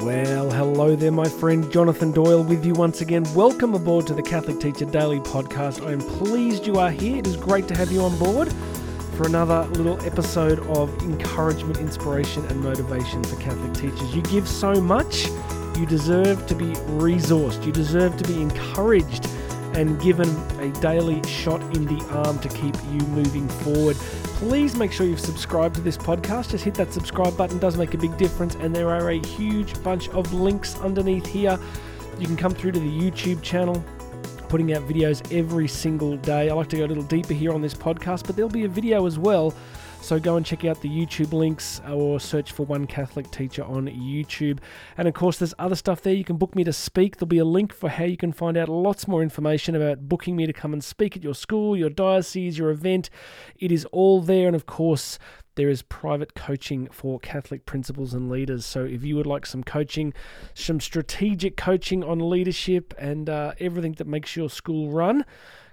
Well, hello there, my friend Jonathan Doyle with you once again. Welcome aboard to the Catholic Teacher Daily podcast. I am pleased you are here. It is great to have you on board for another little episode of encouragement, inspiration, and motivation for Catholic teachers. You give so much, you deserve to be resourced, you deserve to be encouraged and given a daily shot in the arm to keep you moving forward please make sure you've subscribed to this podcast. Just hit that subscribe button, it does make a big difference. And there are a huge bunch of links underneath here. You can come through to the YouTube channel, putting out videos every single day. I like to go a little deeper here on this podcast, but there'll be a video as well so go and check out the YouTube links or search for One Catholic Teacher on YouTube. And of course, there's other stuff there. You can book me to speak. There'll be a link for how you can find out lots more information about booking me to come and speak at your school, your diocese, your event. It is all there. And of course, there is private coaching for Catholic principals and leaders. So if you would like some coaching, some strategic coaching on leadership and uh, everything that makes your school run,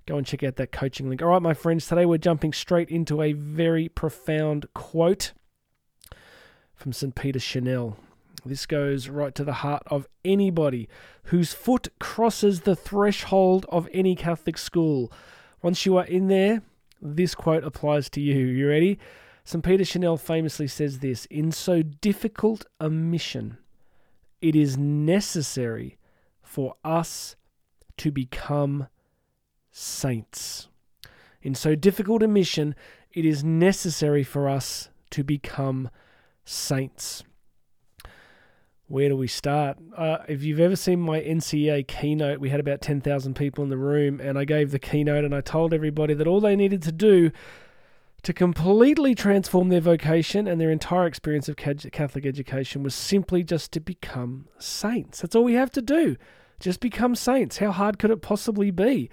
go and check out that coaching link. All right, my friends, today we're jumping straight into a very profound quote from St. Peter Chanel. This goes right to the heart of anybody whose foot crosses the threshold of any Catholic school. Once you are in there, this quote applies to you. You ready? St. Peter Chanel famously says this In so difficult a mission, it is necessary for us to become saints. In so difficult a mission, it is necessary for us to become saints. Where do we start? Uh, if you've ever seen my NCEA keynote, we had about 10,000 people in the room, and I gave the keynote and I told everybody that all they needed to do to completely transform their vocation and their entire experience of Catholic education was simply just to become saints. That's all we have to do. Just become saints. How hard could it possibly be?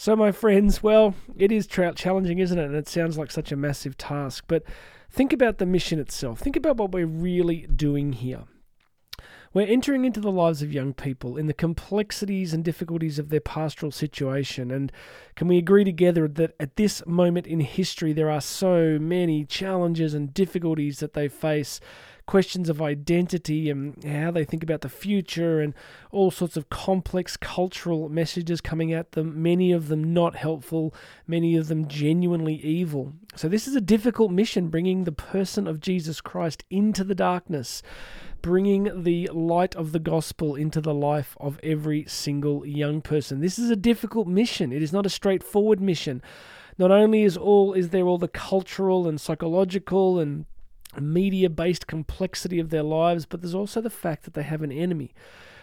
So, my friends, well, it is challenging, isn't it? And it sounds like such a massive task. But think about the mission itself. Think about what we're really doing here. We're entering into the lives of young people in the complexities and difficulties of their pastoral situation. And can we agree together that at this moment in history, there are so many challenges and difficulties that they face questions of identity and how they think about the future and all sorts of complex cultural messages coming at them, many of them not helpful, many of them genuinely evil. So, this is a difficult mission bringing the person of Jesus Christ into the darkness. Bringing the light of the gospel into the life of every single young person. This is a difficult mission. It is not a straightforward mission. Not only is all is there all the cultural and psychological and media based complexity of their lives, but there's also the fact that they have an enemy.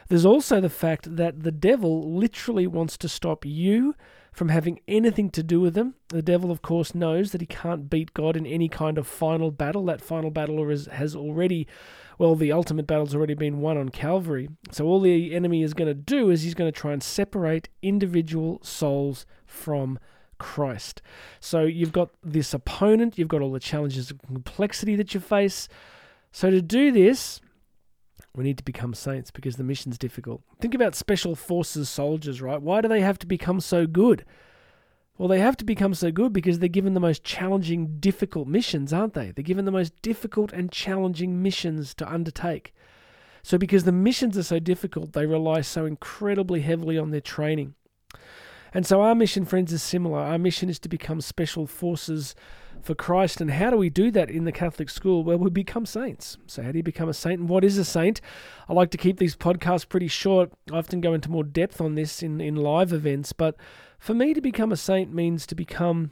There's also the fact that the devil literally wants to stop you from having anything to do with them. The devil, of course, knows that he can't beat God in any kind of final battle. That final battle has already, well, the ultimate battle's already been won on Calvary. So all the enemy is going to do is he's going to try and separate individual souls from Christ. So you've got this opponent, you've got all the challenges and complexity that you face. So to do this, we need to become saints because the mission's difficult. Think about special forces soldiers, right? Why do they have to become so good? Well, they have to become so good because they're given the most challenging, difficult missions, aren't they? They're given the most difficult and challenging missions to undertake. So, because the missions are so difficult, they rely so incredibly heavily on their training. And so our mission, friends, is similar. Our mission is to become special forces for Christ. And how do we do that in the Catholic school? Well, we become saints. So, how do you become a saint? And what is a saint? I like to keep these podcasts pretty short. I often go into more depth on this in, in live events. But for me, to become a saint means to become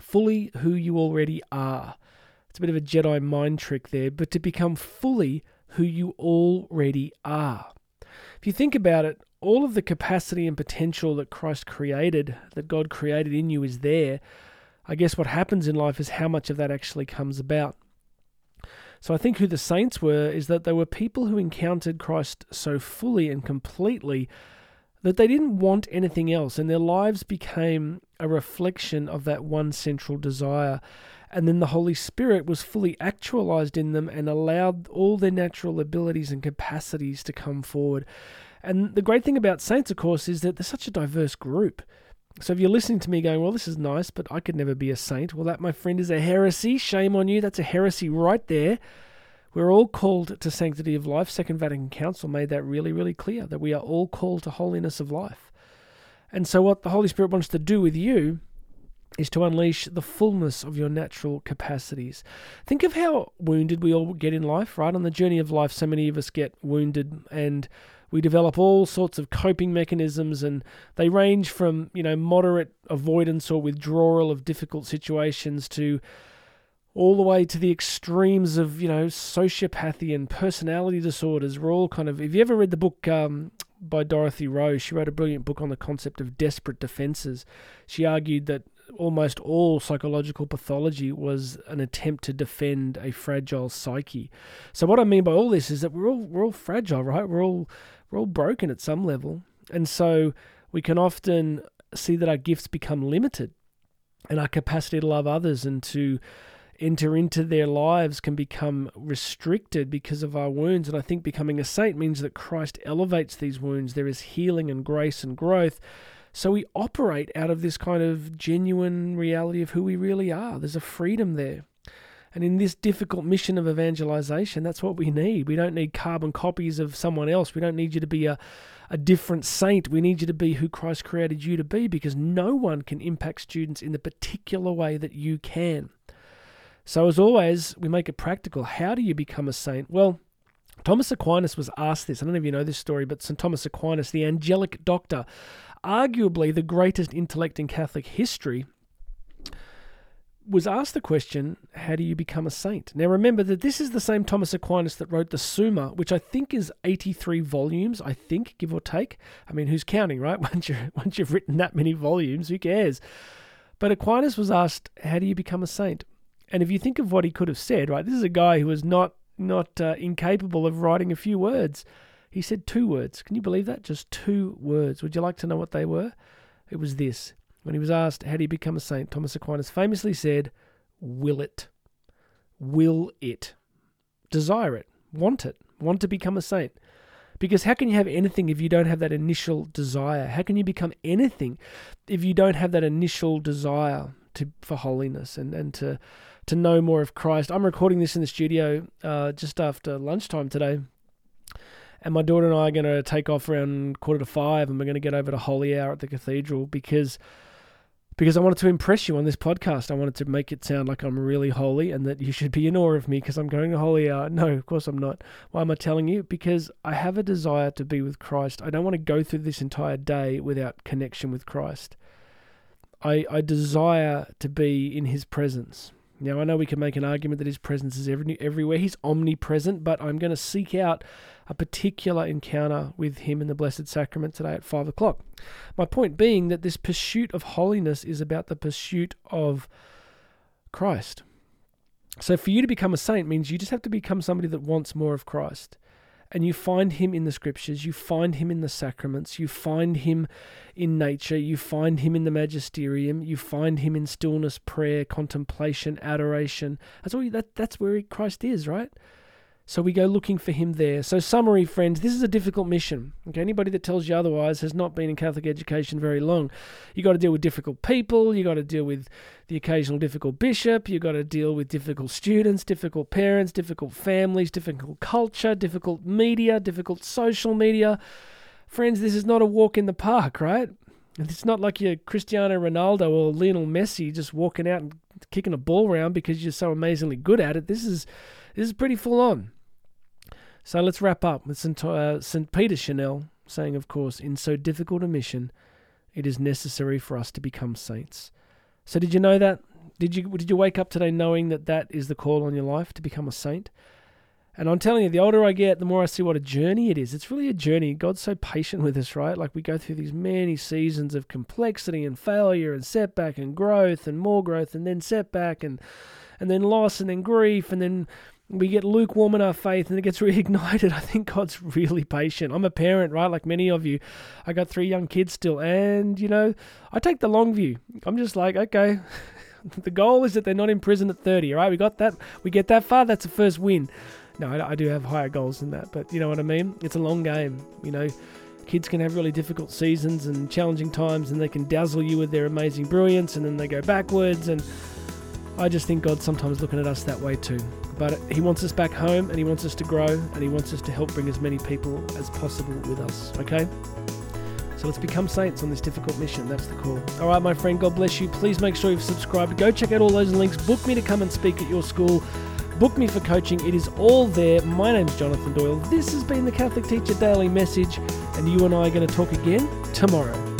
fully who you already are. It's a bit of a Jedi mind trick there, but to become fully who you already are. If you think about it, all of the capacity and potential that Christ created, that God created in you, is there. I guess what happens in life is how much of that actually comes about. So I think who the saints were is that they were people who encountered Christ so fully and completely that they didn't want anything else, and their lives became a reflection of that one central desire. And then the Holy Spirit was fully actualized in them and allowed all their natural abilities and capacities to come forward. And the great thing about saints, of course, is that they're such a diverse group. So if you're listening to me going, well, this is nice, but I could never be a saint, well, that, my friend, is a heresy. Shame on you. That's a heresy right there. We're all called to sanctity of life. Second Vatican Council made that really, really clear that we are all called to holiness of life. And so, what the Holy Spirit wants to do with you is to unleash the fullness of your natural capacities. Think of how wounded we all get in life, right? On the journey of life, so many of us get wounded and we develop all sorts of coping mechanisms and they range from, you know, moderate avoidance or withdrawal of difficult situations to all the way to the extremes of, you know, sociopathy and personality disorders. We're all kind of. Have you ever read the book um, by Dorothy Rowe? She wrote a brilliant book on the concept of desperate defenses. She argued that almost all psychological pathology was an attempt to defend a fragile psyche. So what I mean by all this is that we're all we're all fragile, right? We're all we're all broken at some level. And so we can often see that our gifts become limited and our capacity to love others and to enter into their lives can become restricted because of our wounds. And I think becoming a saint means that Christ elevates these wounds. There is healing and grace and growth. So we operate out of this kind of genuine reality of who we really are. There's a freedom there. And in this difficult mission of evangelization, that's what we need. We don't need carbon copies of someone else. We don't need you to be a, a different saint. We need you to be who Christ created you to be because no one can impact students in the particular way that you can. So, as always, we make it practical. How do you become a saint? Well, Thomas Aquinas was asked this. I don't know if you know this story, but St. Thomas Aquinas, the angelic doctor, arguably the greatest intellect in Catholic history, was asked the question, How do you become a saint? Now, remember that this is the same Thomas Aquinas that wrote the Summa, which I think is 83 volumes, I think, give or take. I mean, who's counting, right? Once, you once you've written that many volumes, who cares? But Aquinas was asked, How do you become a saint? And if you think of what he could have said, right, this is a guy who was not not uh, incapable of writing a few words. He said two words. Can you believe that? Just two words. Would you like to know what they were? It was this. When he was asked, How do you become a saint? Thomas Aquinas famously said, Will it. Will it. Desire it. Want it. Want to become a saint. Because how can you have anything if you don't have that initial desire? How can you become anything if you don't have that initial desire to for holiness and, and to to know more of Christ. I'm recording this in the studio uh, just after lunchtime today. And my daughter and I are going to take off around quarter to five and we're going to get over to Holy Hour at the cathedral because because I wanted to impress you on this podcast. I wanted to make it sound like I'm really holy and that you should be in awe of me because I'm going to Holy Hour. No, of course I'm not. Why am I telling you? Because I have a desire to be with Christ. I don't want to go through this entire day without connection with Christ. I, I desire to be in his presence. Now, I know we can make an argument that his presence is every, everywhere. He's omnipresent, but I'm going to seek out a particular encounter with him in the Blessed Sacrament today at 5 o'clock. My point being that this pursuit of holiness is about the pursuit of Christ. So, for you to become a saint means you just have to become somebody that wants more of Christ and you find him in the scriptures, you find him in the sacraments, you find him in nature, you find him in the magisterium, you find him in stillness, prayer, contemplation, adoration. That's all. That that's where Christ is, right? So we go looking for him there. So, summary, friends, this is a difficult mission. Okay, anybody that tells you otherwise has not been in Catholic education very long. You got to deal with difficult people. You got to deal with the occasional difficult bishop. You got to deal with difficult students, difficult parents, difficult families, difficult culture, difficult media, difficult social media. Friends, this is not a walk in the park, right? It's not like you're Cristiano Ronaldo or Lionel Messi just walking out and kicking a ball around because you're so amazingly good at it. This is this is pretty full on. So let's wrap up with St. Uh, St. Peter Chanel saying, of course, in so difficult a mission, it is necessary for us to become saints. So did you know that? Did you did you wake up today knowing that that is the call on your life to become a saint? And I'm telling you, the older I get, the more I see what a journey it is. It's really a journey. God's so patient with us, right? Like we go through these many seasons of complexity and failure and setback and growth and more growth and then setback and and then loss and then grief and then we get lukewarm in our faith and it gets reignited. I think God's really patient. I'm a parent, right? Like many of you. I got three young kids still. And, you know, I take the long view. I'm just like, okay, the goal is that they're not in prison at 30, right? We got that. We get that far. That's the first win. No, I, I do have higher goals than that. But you know what I mean? It's a long game. You know, kids can have really difficult seasons and challenging times and they can dazzle you with their amazing brilliance and then they go backwards and I just think God's sometimes looking at us that way too. But He wants us back home and He wants us to grow and He wants us to help bring as many people as possible with us, okay? So let's become saints on this difficult mission. That's the call. All right, my friend, God bless you. Please make sure you've subscribed. Go check out all those links. Book me to come and speak at your school. Book me for coaching. It is all there. My name's Jonathan Doyle. This has been the Catholic Teacher Daily Message, and you and I are going to talk again tomorrow.